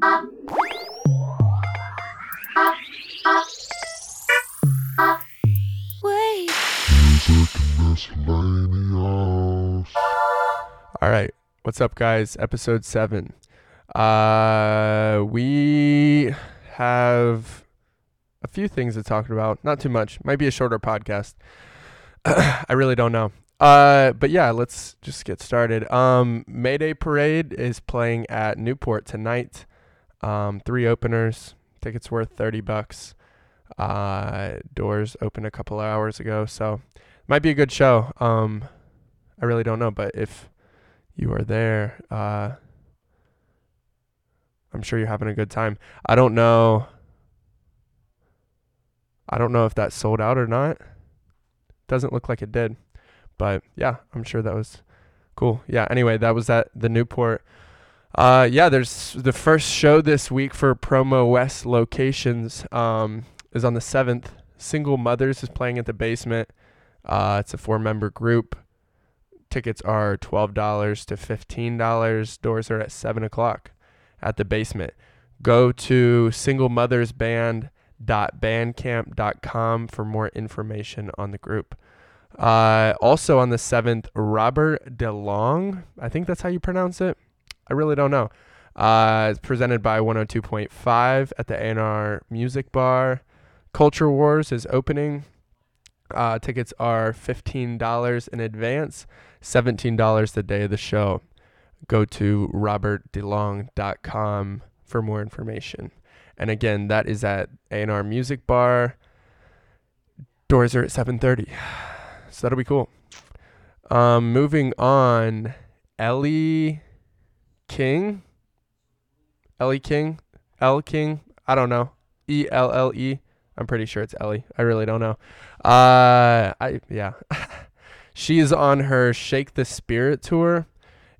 Wait. All right. What's up, guys? Episode seven. Uh, we have a few things to talk about. Not too much. Might be a shorter podcast. I really don't know. Uh, but yeah, let's just get started. Um, Mayday Parade is playing at Newport tonight. Um, three openers. Tickets worth thirty bucks. Uh, doors opened a couple hours ago, so might be a good show. Um, I really don't know, but if you are there, uh, I'm sure you're having a good time. I don't know. I don't know if that sold out or not. Doesn't look like it did. But yeah, I'm sure that was cool. Yeah, anyway, that was at the Newport. Uh yeah, there's the first show this week for Promo West locations um is on the 7th. Single Mothers is playing at the basement. Uh it's a four-member group. Tickets are $12 to $15. Doors are at 7 o'clock at the basement. Go to singlemothersband.bandcamp.com for more information on the group. Uh, also on the 7th, Robert DeLong. I think that's how you pronounce it. I really don't know. Uh, it's presented by 102.5 at the A&R Music Bar. Culture Wars is opening. Uh, tickets are $15 in advance, $17 the day of the show. Go to robertdelong.com for more information. And again, that is at A&R Music Bar. Doors are at 7:30. So that'll be cool. Um, moving on, Ellie King. Ellie King, L King. I don't know. E L L E. I'm pretty sure it's Ellie. I really don't know. Uh, I yeah. she is on her Shake the Spirit tour,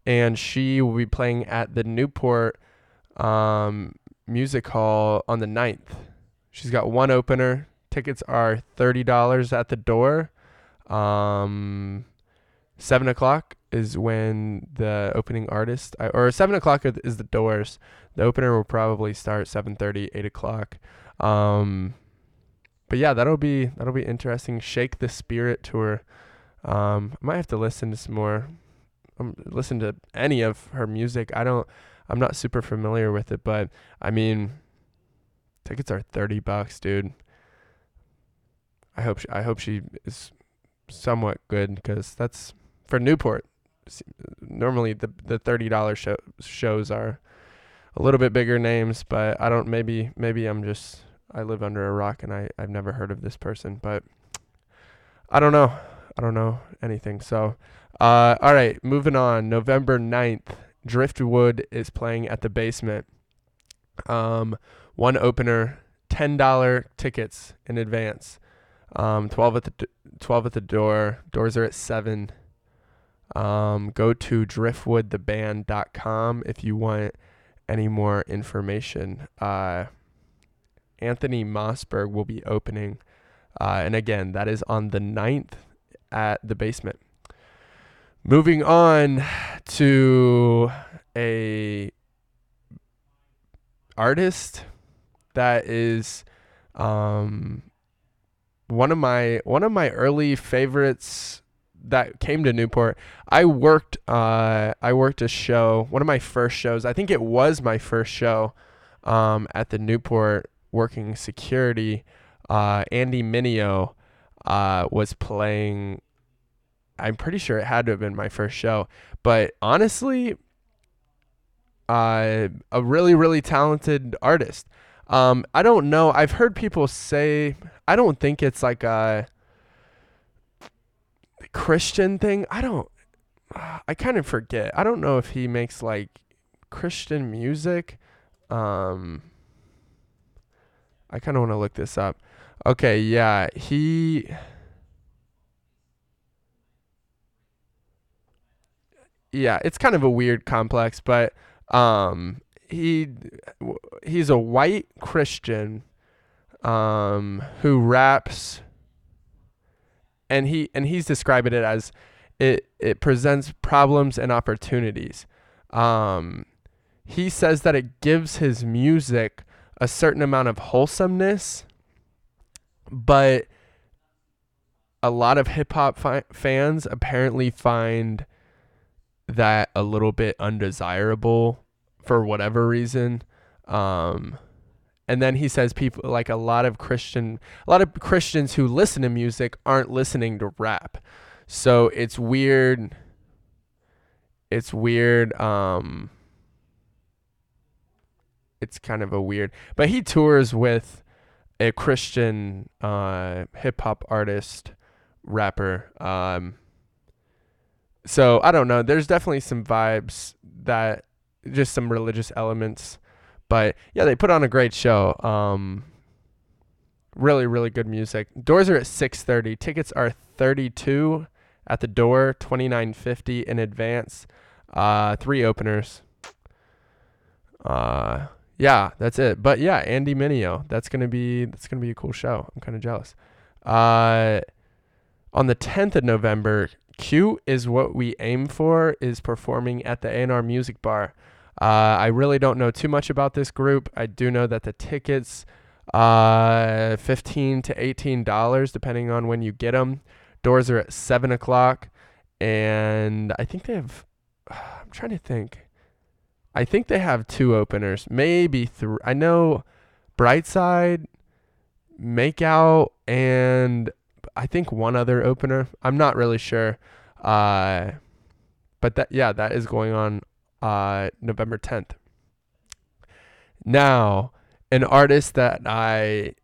and she will be playing at the Newport um, Music Hall on the 9th. She's got one opener. Tickets are thirty dollars at the door. Um, seven o'clock is when the opening artist, or seven o'clock is the doors. The opener will probably start 7:30, 8 o'clock. Um, but yeah, that'll be that'll be interesting. Shake the Spirit tour. Um, I might have to listen to some more. Um, listen to any of her music. I don't. I'm not super familiar with it, but I mean, tickets are thirty bucks, dude. I hope she, I hope she is somewhat good because that's for Newport. Normally the the thirty dollar show, shows are a little bit bigger names, but I don't. Maybe maybe I'm just I live under a rock and I I've never heard of this person, but I don't know. I don't know anything. So, uh, all right, moving on. November 9th, Driftwood is playing at the basement. Um, one opener, ten dollar tickets in advance. Um, twelve at the d- twelve at the door. Doors are at seven. Um, go to driftwoodtheband.com if you want any more information. Uh, Anthony Mossberg will be opening, uh, and again, that is on the 9th at the basement. Moving on to a artist that is um, one of my one of my early favorites that came to Newport. I worked uh, I worked a show, one of my first shows. I think it was my first show um, at the Newport working security. Uh, Andy Mineo uh, was playing. I'm pretty sure it had to have been my first show, but honestly, uh, a really really talented artist. Um, I don't know. I've heard people say I don't think it's like a Christian thing. I don't. I kind of forget. I don't know if he makes like Christian music. Um, I kind of want to look this up. Okay, yeah, he. Yeah, it's kind of a weird complex, but um, he he's a white Christian um, who raps and he and he's describing it as it it presents problems and opportunities. Um, he says that it gives his music a certain amount of wholesomeness, but a lot of hip hop fi- fans apparently find that a little bit undesirable for whatever reason. Um, and then he says people like a lot of Christian, a lot of Christians who listen to music aren't listening to rap. So it's weird. It's weird. Um, it's kind of a weird, but he tours with a Christian uh, hip hop artist rapper. Um, so I don't know. There's definitely some vibes that just some religious elements, but yeah, they put on a great show. Um, really, really good music. Doors are at 6:30. Tickets are 32 at the door, 29.50 in advance. Uh, three openers. Uh, yeah, that's it. But yeah, Andy Mineo. That's gonna be that's gonna be a cool show. I'm kind of jealous. Uh, on the 10th of November, Cute is what we aim for is performing at the A&R Music Bar. Uh, I really don't know too much about this group. I do know that the tickets, uh, 15 to 18 dollars depending on when you get them. Doors are at seven o'clock, and I think they have. I'm trying to think. I think they have two openers, maybe three. I know Brightside, Makeout, and I think one other opener. I'm not really sure. Uh, but that yeah, that is going on uh, November 10th. Now, an artist that I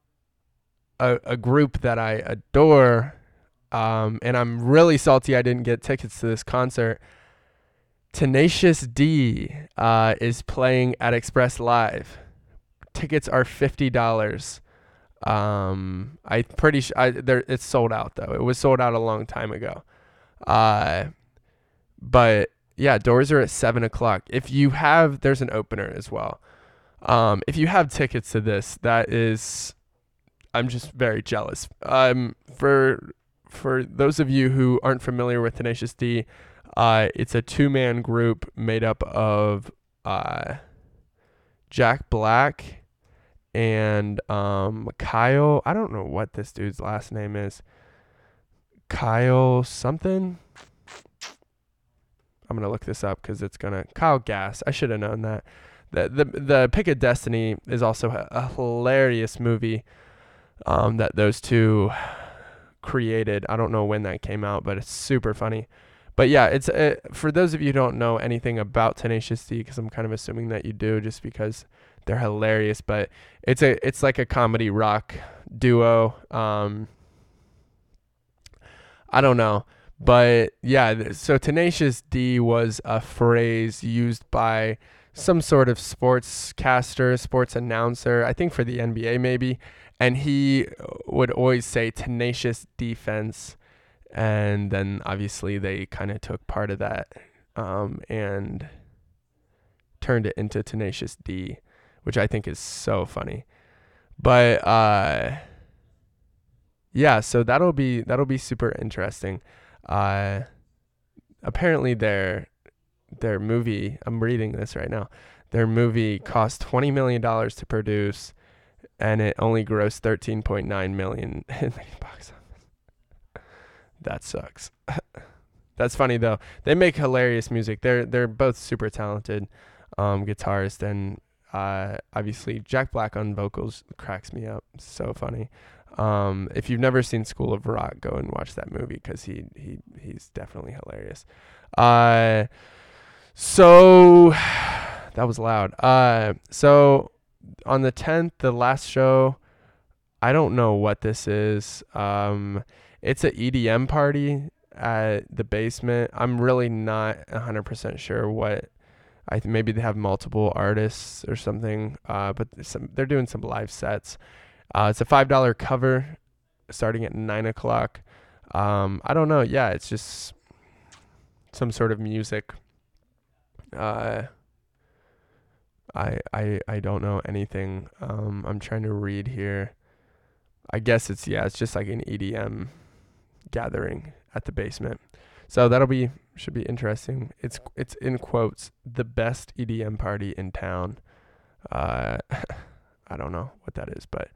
a, a group that I adore um, and I'm really salty I didn't get tickets to this concert. Tenacious D uh, is playing at Express Live. Tickets are fifty dollars. Um, I pretty sure I, there it's sold out though. It was sold out a long time ago. Uh, but yeah, doors are at seven o'clock. If you have, there's an opener as well. Um, if you have tickets to this, that is, I'm just very jealous. Um, for for those of you who aren't familiar with Tenacious D, uh, it's a two man group made up of uh, Jack Black and um, Kyle. I don't know what this dude's last name is. Kyle something. I'm gonna look this up because it's gonna Kyle Gass. I should have known that. The the the Pick of Destiny is also a, a hilarious movie um, that those two created. I don't know when that came out, but it's super funny. But yeah, it's uh, for those of you who don't know anything about Tenacious D, because I'm kind of assuming that you do, just because they're hilarious. But it's a it's like a comedy rock duo. Um, I don't know, but yeah. So Tenacious D was a phrase used by some sort of sportscaster, sports announcer. I think for the NBA maybe, and he would always say tenacious defense and then obviously they kind of took part of that um, and turned it into tenacious d which i think is so funny but uh, yeah so that'll be that'll be super interesting uh, apparently their their movie i'm reading this right now their movie cost 20 million dollars to produce and it only grossed 13.9 million in the box office. That sucks. That's funny though. They make hilarious music. They're they're both super talented um, guitarist and uh, obviously Jack Black on vocals cracks me up. So funny. Um, if you've never seen School of Rock, go and watch that movie because he he he's definitely hilarious. Uh, so that was loud. Uh, so on the 10th, the last show, I don't know what this is. Um, it's an EDM party at the basement. I'm really not 100% sure what. I th- maybe they have multiple artists or something. Uh, but some, they're doing some live sets. Uh, it's a five dollar cover, starting at nine o'clock. Um, I don't know. Yeah, it's just some sort of music. Uh, I I I don't know anything. Um, I'm trying to read here. I guess it's yeah, it's just like an EDM gathering at the basement. So that'll be should be interesting. It's it's in quotes the best EDM party in town. Uh, I don't know what that is, but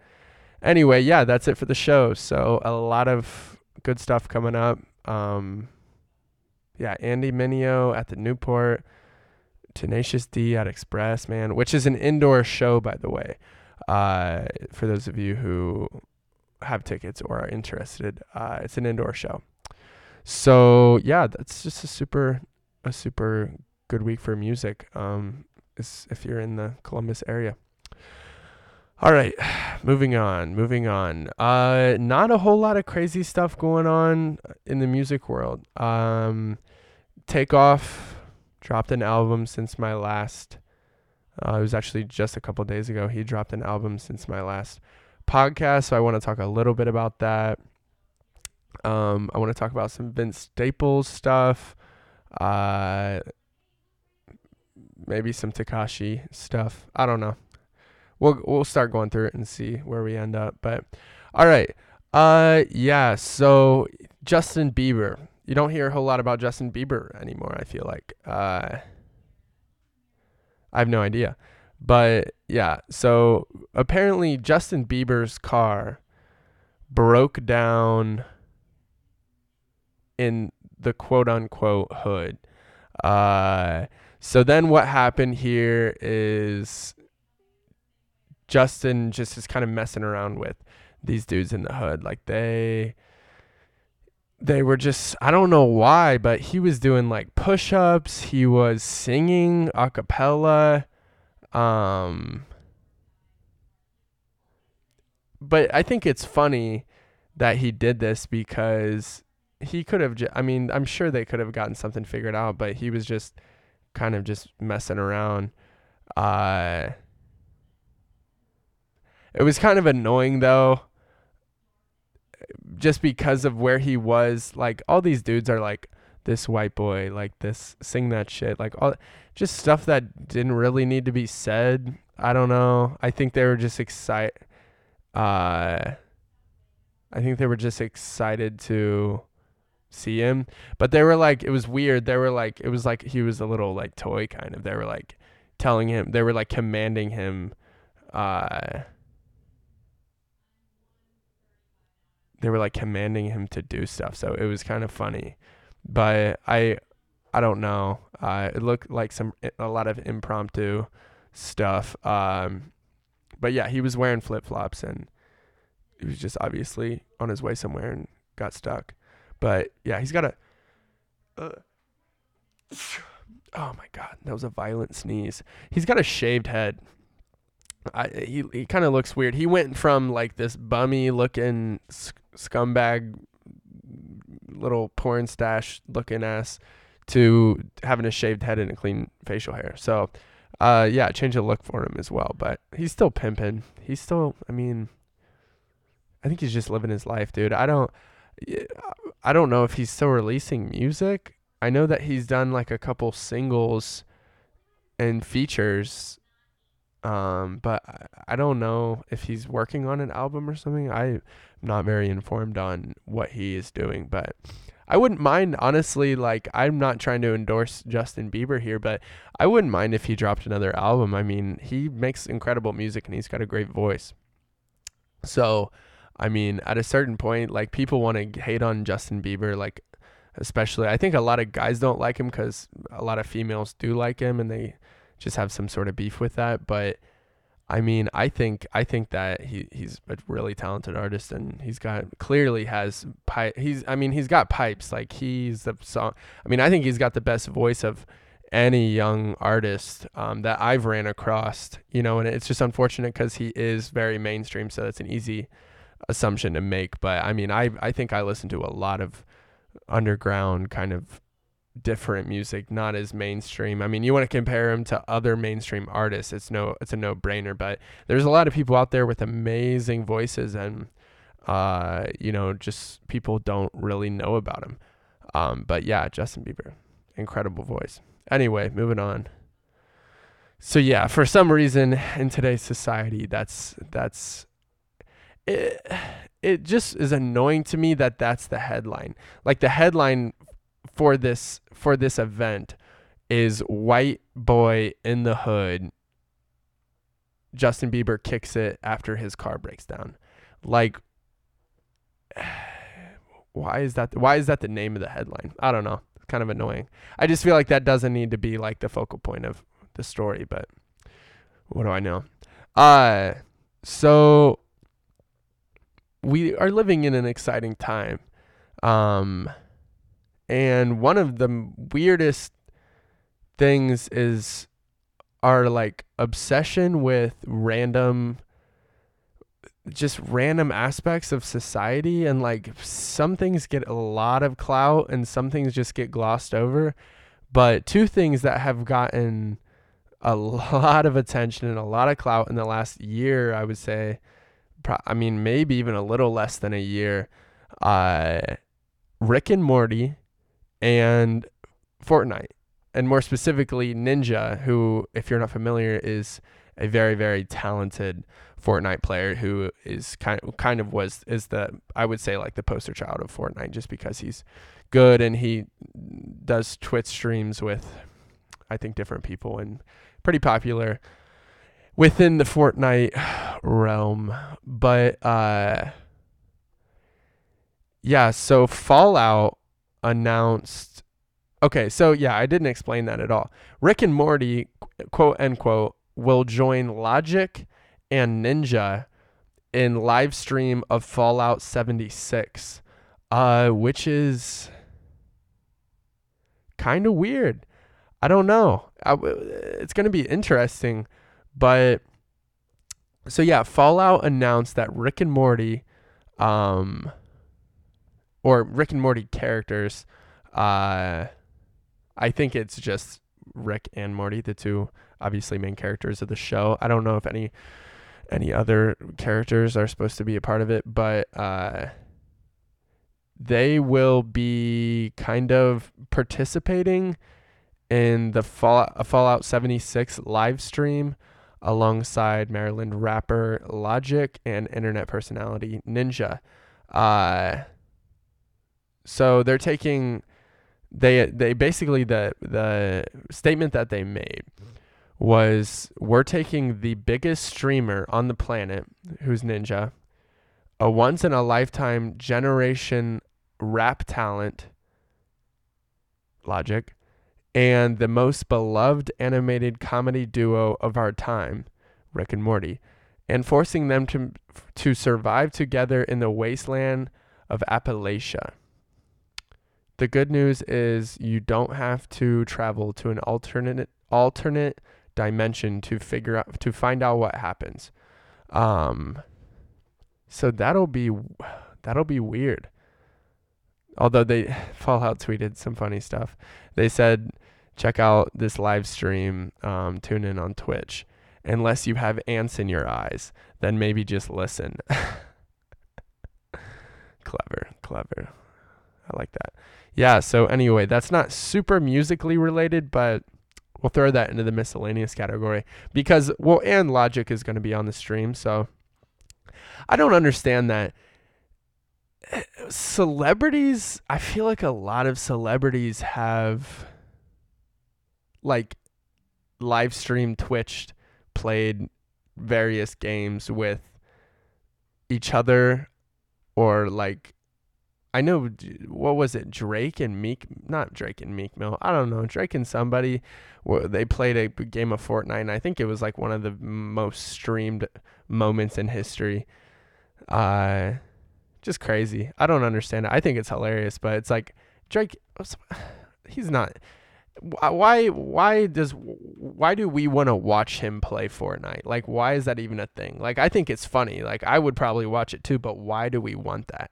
anyway, yeah, that's it for the show. So a lot of good stuff coming up. Um, yeah, Andy Mineo at the Newport, Tenacious D at Express, man, which is an indoor show, by the way. Uh, for those of you who have tickets or are interested, uh, it's an indoor show. So yeah, that's just a super, a super good week for music. Um, if you're in the Columbus area. All right, moving on, moving on. Uh, not a whole lot of crazy stuff going on in the music world. Um, Takeoff dropped an album since my last. Uh, it was actually just a couple days ago. He dropped an album since my last podcast, so I want to talk a little bit about that. Um, I want to talk about some Vince Staples stuff. Uh, maybe some Tekashi stuff. I don't know. We'll we'll start going through it and see where we end up. But all right. Uh yeah, so Justin Bieber. You don't hear a whole lot about Justin Bieber anymore, I feel like. Uh I have no idea. But yeah, so apparently Justin Bieber's car broke down in the quote unquote hood. Uh so then what happened here is Justin just is kind of messing around with these dudes in the hood. Like they they were just I don't know why, but he was doing like push-ups, he was singing a cappella um but I think it's funny that he did this because he could have I mean, I'm sure they could have gotten something figured out, but he was just kind of just messing around. Uh, it was kind of annoying though, just because of where he was. Like all these dudes are like this white boy, like this, sing that shit, like all, just stuff that didn't really need to be said. I don't know. I think they were just excited. Uh, I think they were just excited to see him. But they were like, it was weird. They were like, it was like he was a little like toy kind of. They were like telling him, they were like commanding him. Uh, they were like commanding him to do stuff. So it was kind of funny. But I, I don't know. Uh, it looked like some a lot of impromptu stuff. Um, but yeah, he was wearing flip flops and he was just obviously on his way somewhere and got stuck. But yeah, he's got a. Uh, oh my god, that was a violent sneeze. He's got a shaved head. I, he he kind of looks weird. He went from like this bummy looking scumbag, little porn stash looking ass, to having a shaved head and a clean facial hair. So, uh, yeah, change the look for him as well. But he's still pimping. He's still. I mean, I think he's just living his life, dude. I don't. I don't know if he's still releasing music. I know that he's done like a couple singles and features um but I don't know if he's working on an album or something. I'm not very informed on what he is doing, but I wouldn't mind honestly like I'm not trying to endorse Justin Bieber here, but I wouldn't mind if he dropped another album. I mean, he makes incredible music and he's got a great voice. So, I mean, at a certain point, like people want to hate on Justin Bieber, like especially. I think a lot of guys don't like him because a lot of females do like him, and they just have some sort of beef with that. But I mean, I think I think that he he's a really talented artist, and he's got clearly has pipe. He's I mean, he's got pipes. Like he's the song. I mean, I think he's got the best voice of any young artist um, that I've ran across. You know, and it's just unfortunate because he is very mainstream, so that's an easy assumption to make, but I mean, I I think I listen to a lot of underground kind of different music, not as mainstream. I mean, you want to compare him to other mainstream artists, it's no it's a no-brainer, but there's a lot of people out there with amazing voices and uh, you know, just people don't really know about him. Um, but yeah, Justin Bieber, incredible voice. Anyway, moving on. So yeah, for some reason in today's society, that's that's it, it just is annoying to me that that's the headline. Like the headline for this for this event is white boy in the hood Justin Bieber kicks it after his car breaks down. Like why is that why is that the name of the headline? I don't know. It's kind of annoying. I just feel like that doesn't need to be like the focal point of the story, but what do I know? Uh so we are living in an exciting time. Um and one of the weirdest things is our like obsession with random just random aspects of society. And like some things get a lot of clout and some things just get glossed over. But two things that have gotten a lot of attention and a lot of clout in the last year i would say i mean maybe even a little less than a year uh rick and morty and fortnite and more specifically Ninja, who, if you're not familiar, is a very very talented Fortnite player who is kind of, kind of was is the I would say like the poster child of Fortnite just because he's good and he does Twitch streams with I think different people and pretty popular within the Fortnite realm. But uh yeah, so Fallout announced Okay, so yeah, I didn't explain that at all. Rick and Morty, quote unquote, will join Logic and Ninja in live stream of Fallout 76, uh, which is kind of weird. I don't know. I, it's going to be interesting, but so yeah, Fallout announced that Rick and Morty, um, or Rick and Morty characters, uh I think it's just Rick and Morty, the two obviously main characters of the show. I don't know if any any other characters are supposed to be a part of it, but uh, they will be kind of participating in the Fall- Fallout 76 live stream alongside Maryland rapper Logic and internet personality Ninja. Uh, so they're taking they they basically the the statement that they made was we're taking the biggest streamer on the planet who's ninja a once in a lifetime generation rap talent logic and the most beloved animated comedy duo of our time rick and morty and forcing them to to survive together in the wasteland of appalachia the good news is you don't have to travel to an alternate alternate dimension to figure out to find out what happens. Um so that'll be that'll be weird. Although they Fallout tweeted some funny stuff. They said check out this live stream, um, tune in on Twitch. Unless you have ants in your eyes, then maybe just listen. clever, clever. I like that yeah, so anyway, that's not super musically related, but we'll throw that into the miscellaneous category because well, and Logic is going to be on the stream, so I don't understand that. Celebrities, I feel like a lot of celebrities have like live stream twitched, played various games with each other or like I know what was it Drake and Meek not Drake and Meek Mill I don't know Drake and somebody they played a game of Fortnite and I think it was like one of the most streamed moments in history uh just crazy I don't understand it I think it's hilarious but it's like Drake he's not why why does why do we want to watch him play Fortnite? Like why is that even a thing? Like I think it's funny. Like I would probably watch it too, but why do we want that?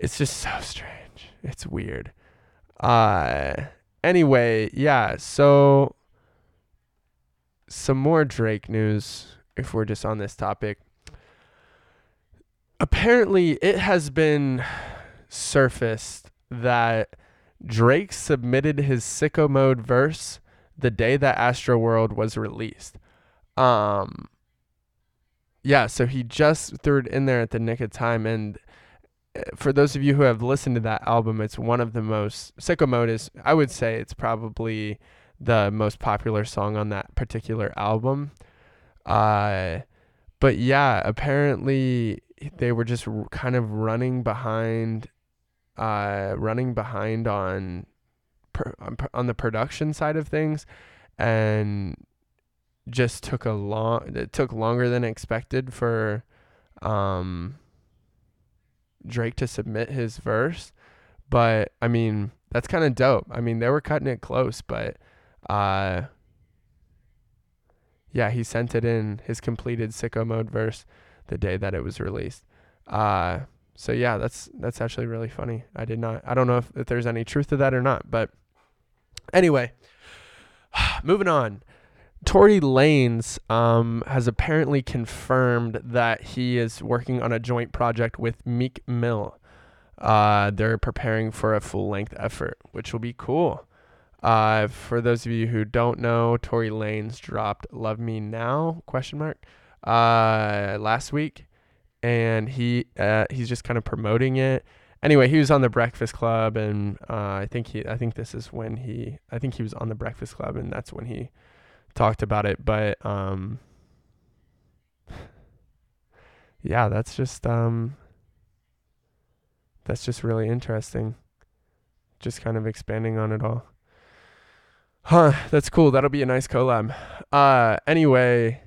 It's just so strange. It's weird. Uh anyway, yeah, so some more Drake news if we're just on this topic. Apparently, it has been surfaced that Drake submitted his sicko mode verse the day that Astroworld was released. Um yeah, so he just threw it in there at the nick of time and for those of you who have listened to that album, it's one of the most Sicko Mode is I would say it's probably the most popular song on that particular album. Uh but yeah, apparently they were just r- kind of running behind uh running behind on per, on the production side of things and just took a long it took longer than expected for um Drake to submit his verse but I mean that's kind of dope. I mean they were cutting it close but uh yeah, he sent it in his completed sicko mode verse the day that it was released. Uh so yeah, that's that's actually really funny. I did not I don't know if, if there's any truth to that or not, but anyway, moving on. Tory Lanez um, has apparently confirmed that he is working on a joint project with Meek Mill. Uh, they're preparing for a full length effort, which will be cool. Uh, for those of you who don't know, Tory Lanez dropped "Love Me Now?" question mark uh, last week, and he uh, he's just kind of promoting it. Anyway, he was on the Breakfast Club, and uh, I think he I think this is when he I think he was on the Breakfast Club, and that's when he talked about it. But um, yeah, that's just um, that's just really interesting. Just kind of expanding on it all. Huh, that's cool. That'll be a nice collab. Uh anyway,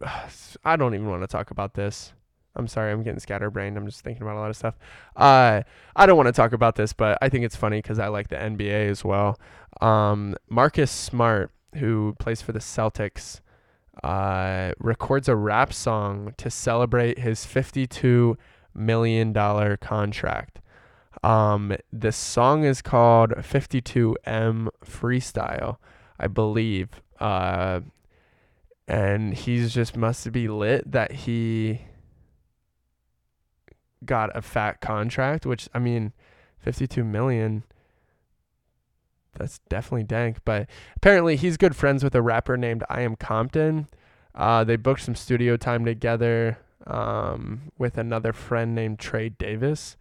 I don't even want to talk about this. I'm sorry, I'm getting scatterbrained. I'm just thinking about a lot of stuff. Uh I don't want to talk about this, but I think it's funny cuz I like the NBA as well. Um Marcus Smart, who plays for the Celtics, uh records a rap song to celebrate his 52 million dollar contract. Um, the song is called 52M Freestyle, I believe. Uh, and he's just must be lit that he got a fat contract, which I mean, 52 million. That's definitely dank, but apparently he's good friends with a rapper named I Am Compton. Uh, they booked some studio time together um, with another friend named Trey Davis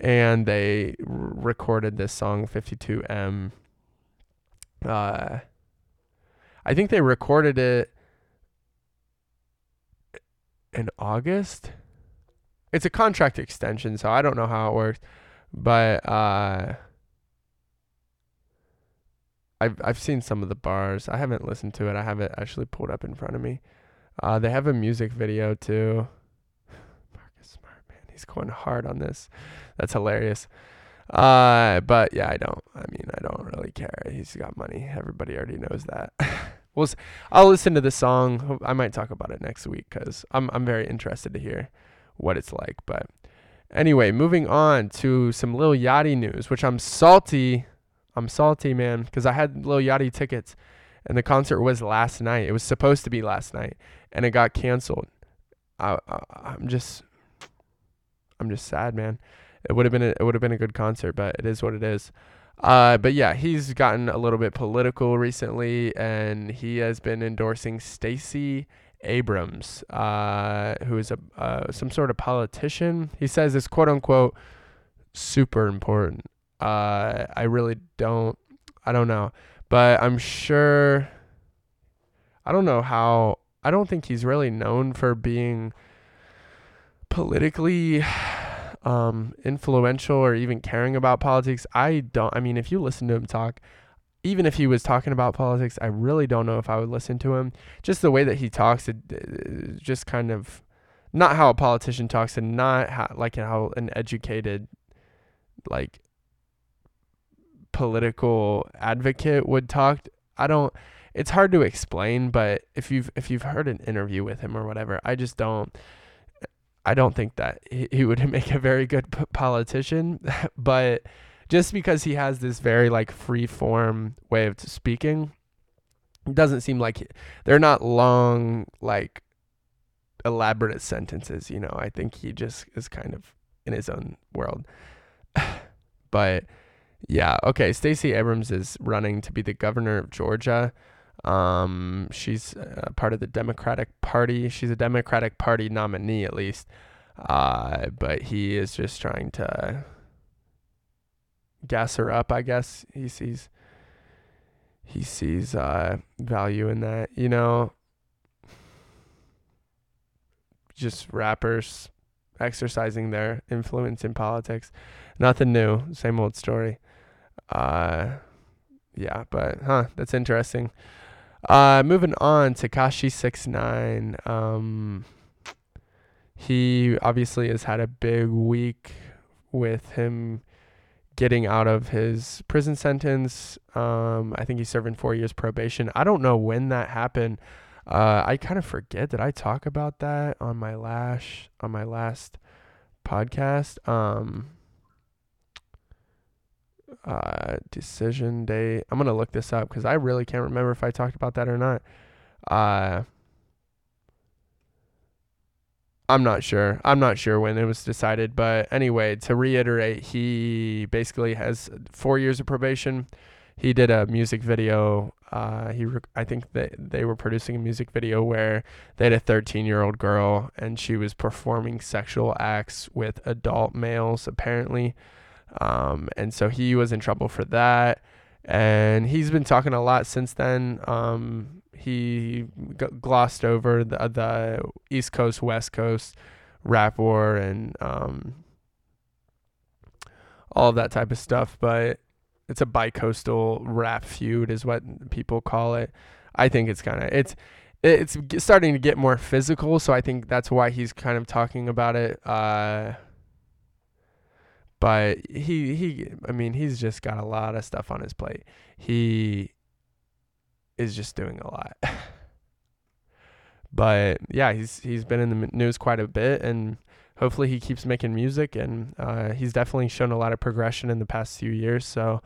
and they r- recorded this song 52M. Uh, I think they recorded it in August. It's a contract extension, so I don't know how it works, but uh, I've I've seen some of the bars. I haven't listened to it. I have it actually pulled up in front of me. Uh, they have a music video too. Marcus Smart, man, he's going hard on this. That's hilarious. Uh, but yeah, I don't. I mean, I don't really care. He's got money. Everybody already knows that. I'll listen to the song. I might talk about it next week because I'm I'm very interested to hear what it's like. But anyway, moving on to some Lil Yachty news, which I'm salty. I'm salty, man, because I had Lil Yachty tickets, and the concert was last night. It was supposed to be last night, and it got canceled. I, I I'm just I'm just sad, man. It would have been a, it would have been a good concert, but it is what it is. Uh, but yeah, he's gotten a little bit political recently, and he has been endorsing Stacey Abrams, uh, who is a uh, some sort of politician. He says it's quote unquote super important. Uh, I really don't, I don't know, but I'm sure. I don't know how. I don't think he's really known for being politically um, influential or even caring about politics. I don't. I mean, if you listen to him talk, even if he was talking about politics, I really don't know if I would listen to him. Just the way that he talks, it, it just kind of not how a politician talks, and not how, like how an educated, like political advocate would talk. I don't. It's hard to explain, but if you've if you've heard an interview with him or whatever, I just don't. I don't think that he, he would make a very good politician, but just because he has this very like free form way of speaking, it doesn't seem like he, they're not long like elaborate sentences. You know, I think he just is kind of in his own world. but yeah, okay. Stacey Abrams is running to be the governor of Georgia. Um, she's uh, part of the Democratic Party. She's a Democratic Party nominee, at least. Uh, but he is just trying to gas her up, I guess. He sees he sees uh, value in that, you know. Just rappers exercising their influence in politics. Nothing new, same old story. Uh yeah, but huh, that's interesting. Uh moving on, Tekashi six nine. Um he obviously has had a big week with him getting out of his prison sentence. Um, I think he's serving four years probation. I don't know when that happened. Uh, I kind of forget. Did I talk about that on my last on my last podcast? Um, uh, decision day. I'm gonna look this up because I really can't remember if I talked about that or not. Uh, I'm not sure. I'm not sure when it was decided, but anyway, to reiterate, he basically has four years of probation. He did a music video. Uh, he, rec- I think that they were producing a music video where they had a 13 year old girl and she was performing sexual acts with adult males, apparently. Um, and so he was in trouble for that. And he's been talking a lot since then. Um, he g- glossed over the the East Coast West Coast rap war and um, all of that type of stuff, but it's a bi-coastal rap feud is what people call it. I think it's kind of it's it's starting to get more physical, so I think that's why he's kind of talking about it. Uh, but he he I mean he's just got a lot of stuff on his plate. He is just doing a lot. but yeah, he's he's been in the news quite a bit, and hopefully he keeps making music. And uh, he's definitely shown a lot of progression in the past few years. So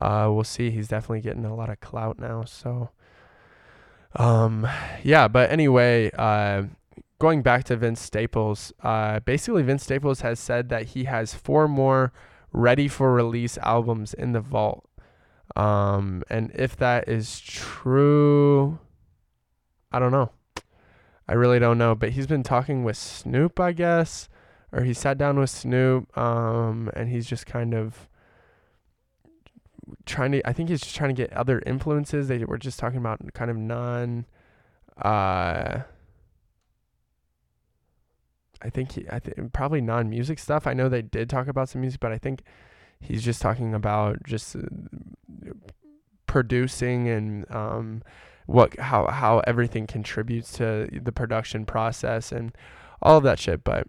uh, we'll see. He's definitely getting a lot of clout now. So um, yeah. But anyway, uh, going back to Vince Staples, uh, basically Vince Staples has said that he has four more ready for release albums in the vault. Um, and if that is true, I don't know. I really don't know. But he's been talking with Snoop, I guess, or he sat down with Snoop, um, and he's just kind of trying to. I think he's just trying to get other influences. They were just talking about kind of non. Uh, I think he, I think probably non-music stuff. I know they did talk about some music, but I think he's just talking about just uh, producing and um, what how how everything contributes to the production process and all of that shit. But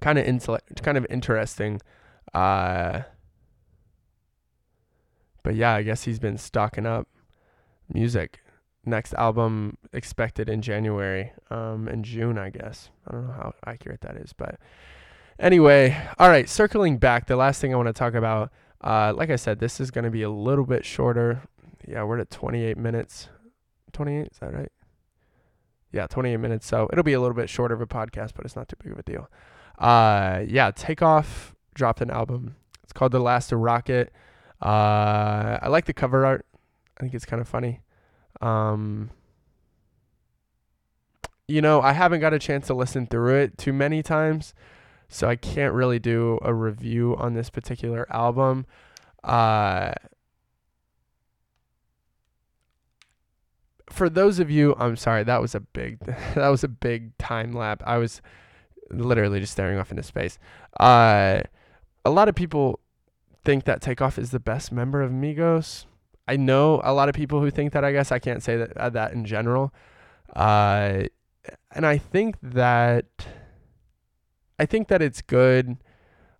kind of intellect, kind of interesting. Uh, but yeah, I guess he's been stocking up music. Next album expected in January, um, in June, I guess. I don't know how accurate that is, but Anyway, all right, circling back, the last thing I want to talk about, uh, like I said, this is going to be a little bit shorter. Yeah, we're at 28 minutes. 28, is that right? Yeah, 28 minutes. So it'll be a little bit shorter of a podcast, but it's not too big of a deal. Uh, yeah, Takeoff dropped an album. It's called The Last Rocket. Uh, I like the cover art. I think it's kind of funny. Um, you know, I haven't got a chance to listen through it too many times so I can't really do a review on this particular album. Uh, for those of you, I'm sorry, that was a big, that was a big time lap. I was literally just staring off into space. Uh, a lot of people think that Takeoff is the best member of Migos. I know a lot of people who think that. I guess I can't say that uh, that in general. Uh, and I think that I think that it's good.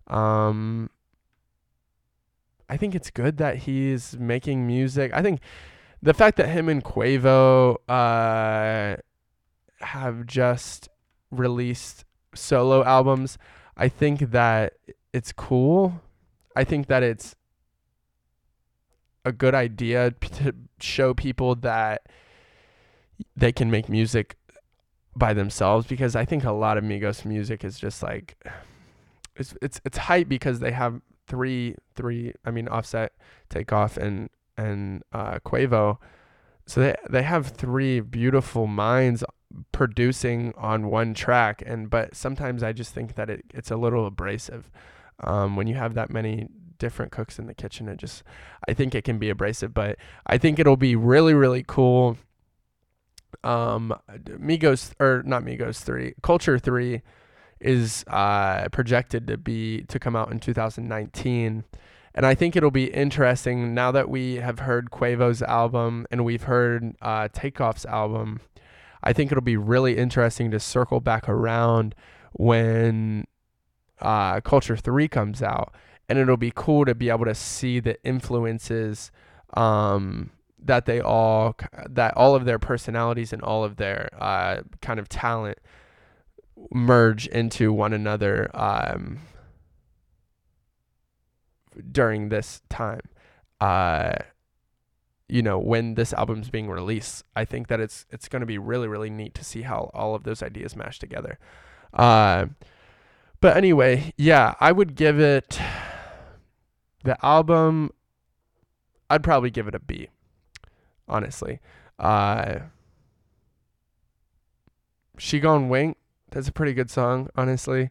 Um, I think it's good that he's making music. I think the fact that him and Quavo uh, have just released solo albums, I think that it's cool. I think that it's a good idea to show people that they can make music by themselves because I think a lot of Migos music is just like it's it's it's hype because they have three three I mean Offset, Takeoff and and uh, Quavo. So they they have three beautiful minds producing on one track and but sometimes I just think that it, it's a little abrasive um, when you have that many different cooks in the kitchen it just I think it can be abrasive but I think it'll be really really cool um Migos or not Migos 3 Culture 3 is uh projected to be to come out in 2019 and I think it'll be interesting now that we have heard Quavo's album and we've heard uh, Takeoff's album. I think it'll be really interesting to circle back around when uh, Culture 3 comes out. And it'll be cool to be able to see the influences um, that they all, that all of their personalities and all of their uh, kind of talent merge into one another. Um, during this time. Uh, you know, when this album's being released, I think that it's it's going to be really really neat to see how all of those ideas mash together. Uh, but anyway, yeah, I would give it the album. I'd probably give it a B, honestly. Uh, She Gon Wink, that's a pretty good song, honestly.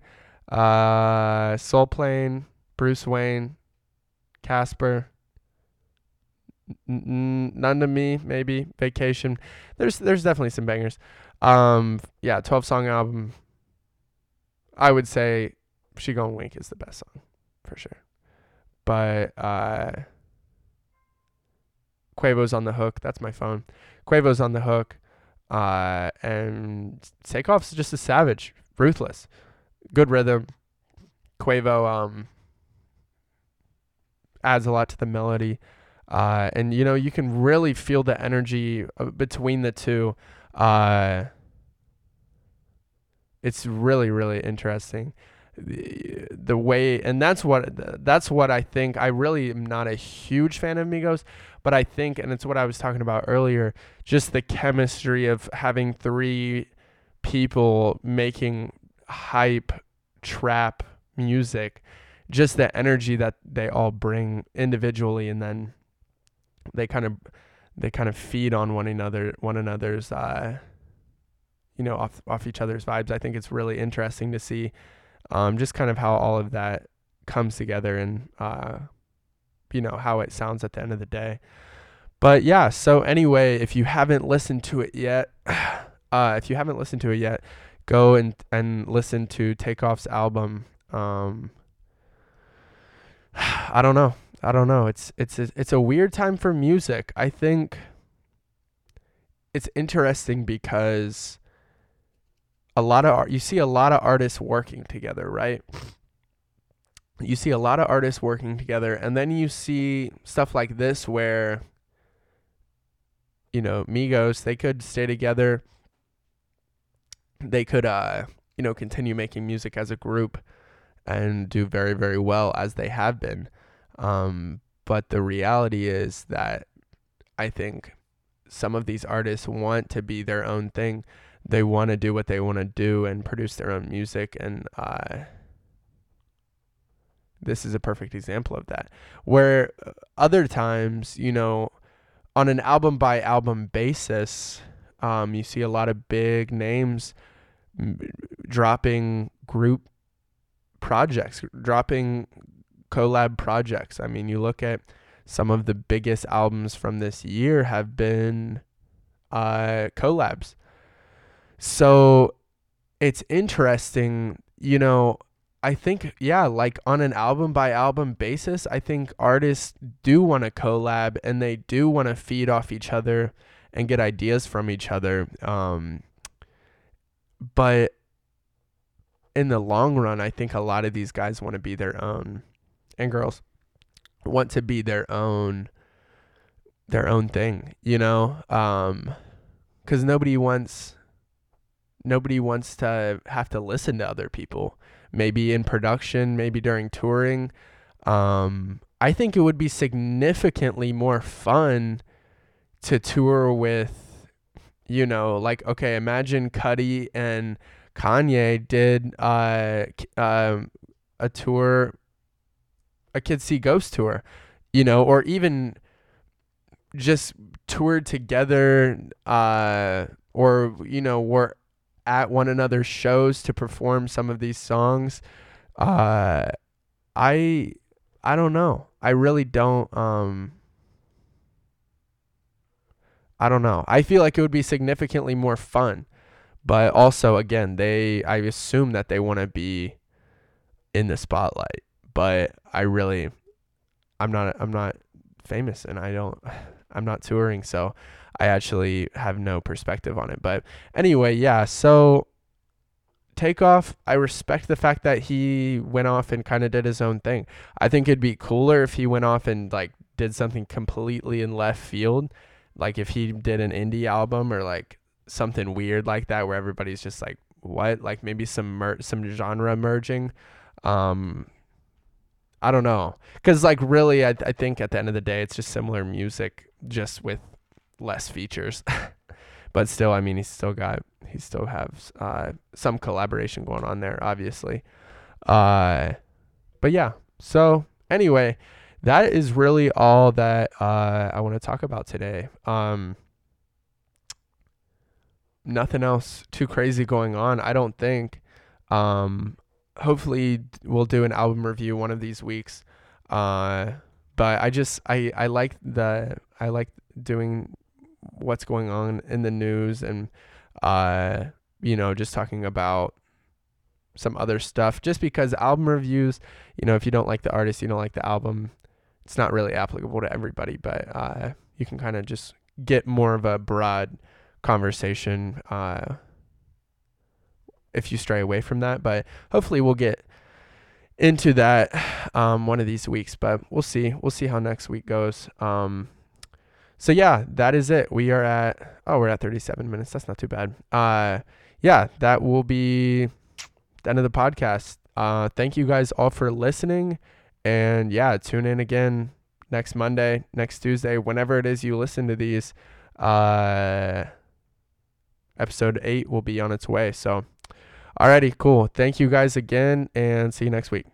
Uh, Soul Plane, Bruce Wayne, Casper. None to me, maybe Vacation. There's there's definitely some bangers. Um, yeah, twelve song album. I would say "She Gon Wink" is the best song for sure, but uh, Quavo's on the hook. That's my phone. Quavo's on the hook, uh, and Takeoff's just a savage, ruthless, good rhythm. Quavo, um, adds a lot to the melody. Uh, and you know you can really feel the energy uh, between the two. Uh, it's really really interesting the, the way and that's what that's what I think. I really am not a huge fan of Migos but I think and it's what I was talking about earlier just the chemistry of having three people making hype trap music just the energy that they all bring individually and then they kind of they kind of feed on one another one another's uh you know off off each other's vibes. I think it's really interesting to see um just kind of how all of that comes together and uh you know how it sounds at the end of the day but yeah so anyway if you haven't listened to it yet uh if you haven't listened to it yet go and and listen to takeoff's album um I don't know. I don't know. It's it's it's a weird time for music. I think it's interesting because a lot of art, you see a lot of artists working together, right? You see a lot of artists working together and then you see stuff like this where you know, Migos, they could stay together. They could uh, you know, continue making music as a group and do very, very well as they have been. Um, but the reality is that I think some of these artists want to be their own thing. They want to do what they want to do and produce their own music. And uh, this is a perfect example of that. Where uh, other times, you know, on an album by album basis, um, you see a lot of big names dropping group projects, dropping collab projects. I mean, you look at some of the biggest albums from this year have been uh, collabs. So it's interesting, you know. I think, yeah, like on an album by album basis, I think artists do want to collab and they do want to feed off each other and get ideas from each other. Um, but in the long run, I think a lot of these guys want to be their own and girls want to be their own their own thing, you know? Um cuz nobody wants nobody wants to have to listen to other people. Maybe in production, maybe during touring. Um I think it would be significantly more fun to tour with you know, like okay, imagine Cudi and Kanye did uh, uh, a tour, a Kids See Ghost tour, you know, or even just toured together uh or you know were at one another's shows to perform some of these songs uh i i don't know. I really don't um i don't know. I feel like it would be significantly more fun but also again they i assume that they want to be in the spotlight but i really i'm not i'm not famous and i don't i'm not touring so i actually have no perspective on it. But anyway yeah so takeoff i respect the fact that he went off and kind of did his own thing. I think it'd be cooler if he went off and like did something completely in left field like if he did an indie album or like something weird like that where everybody's just like what? Like maybe some mer- some genre merging. Um i don't know because like really I, I think at the end of the day it's just similar music just with less features but still i mean he's still got he still has uh some collaboration going on there obviously uh but yeah so anyway that is really all that uh i want to talk about today um nothing else too crazy going on. I don't think. Um, hopefully we'll do an album review one of these weeks. Uh, but I just I I like the I like doing what's going on in the news and uh you know just talking about some other stuff just because album reviews you know if you don't like the artist you don't like the album it's not really applicable to everybody but uh you can kind of just get more of a broad conversation uh, if you stray away from that. But hopefully, we'll get into that um, one of these weeks. But we'll see. We'll see how next week goes. Um, so yeah, that is it. We are at oh, we're at 37 minutes. That's not too bad. Uh, yeah, that will be the end of the podcast. Uh, thank you guys all for listening, and yeah, tune in again next Monday, next Tuesday, whenever it is you listen to these. Uh, episode eight will be on its way. So, alrighty, cool. Thank you guys again, and see you next week.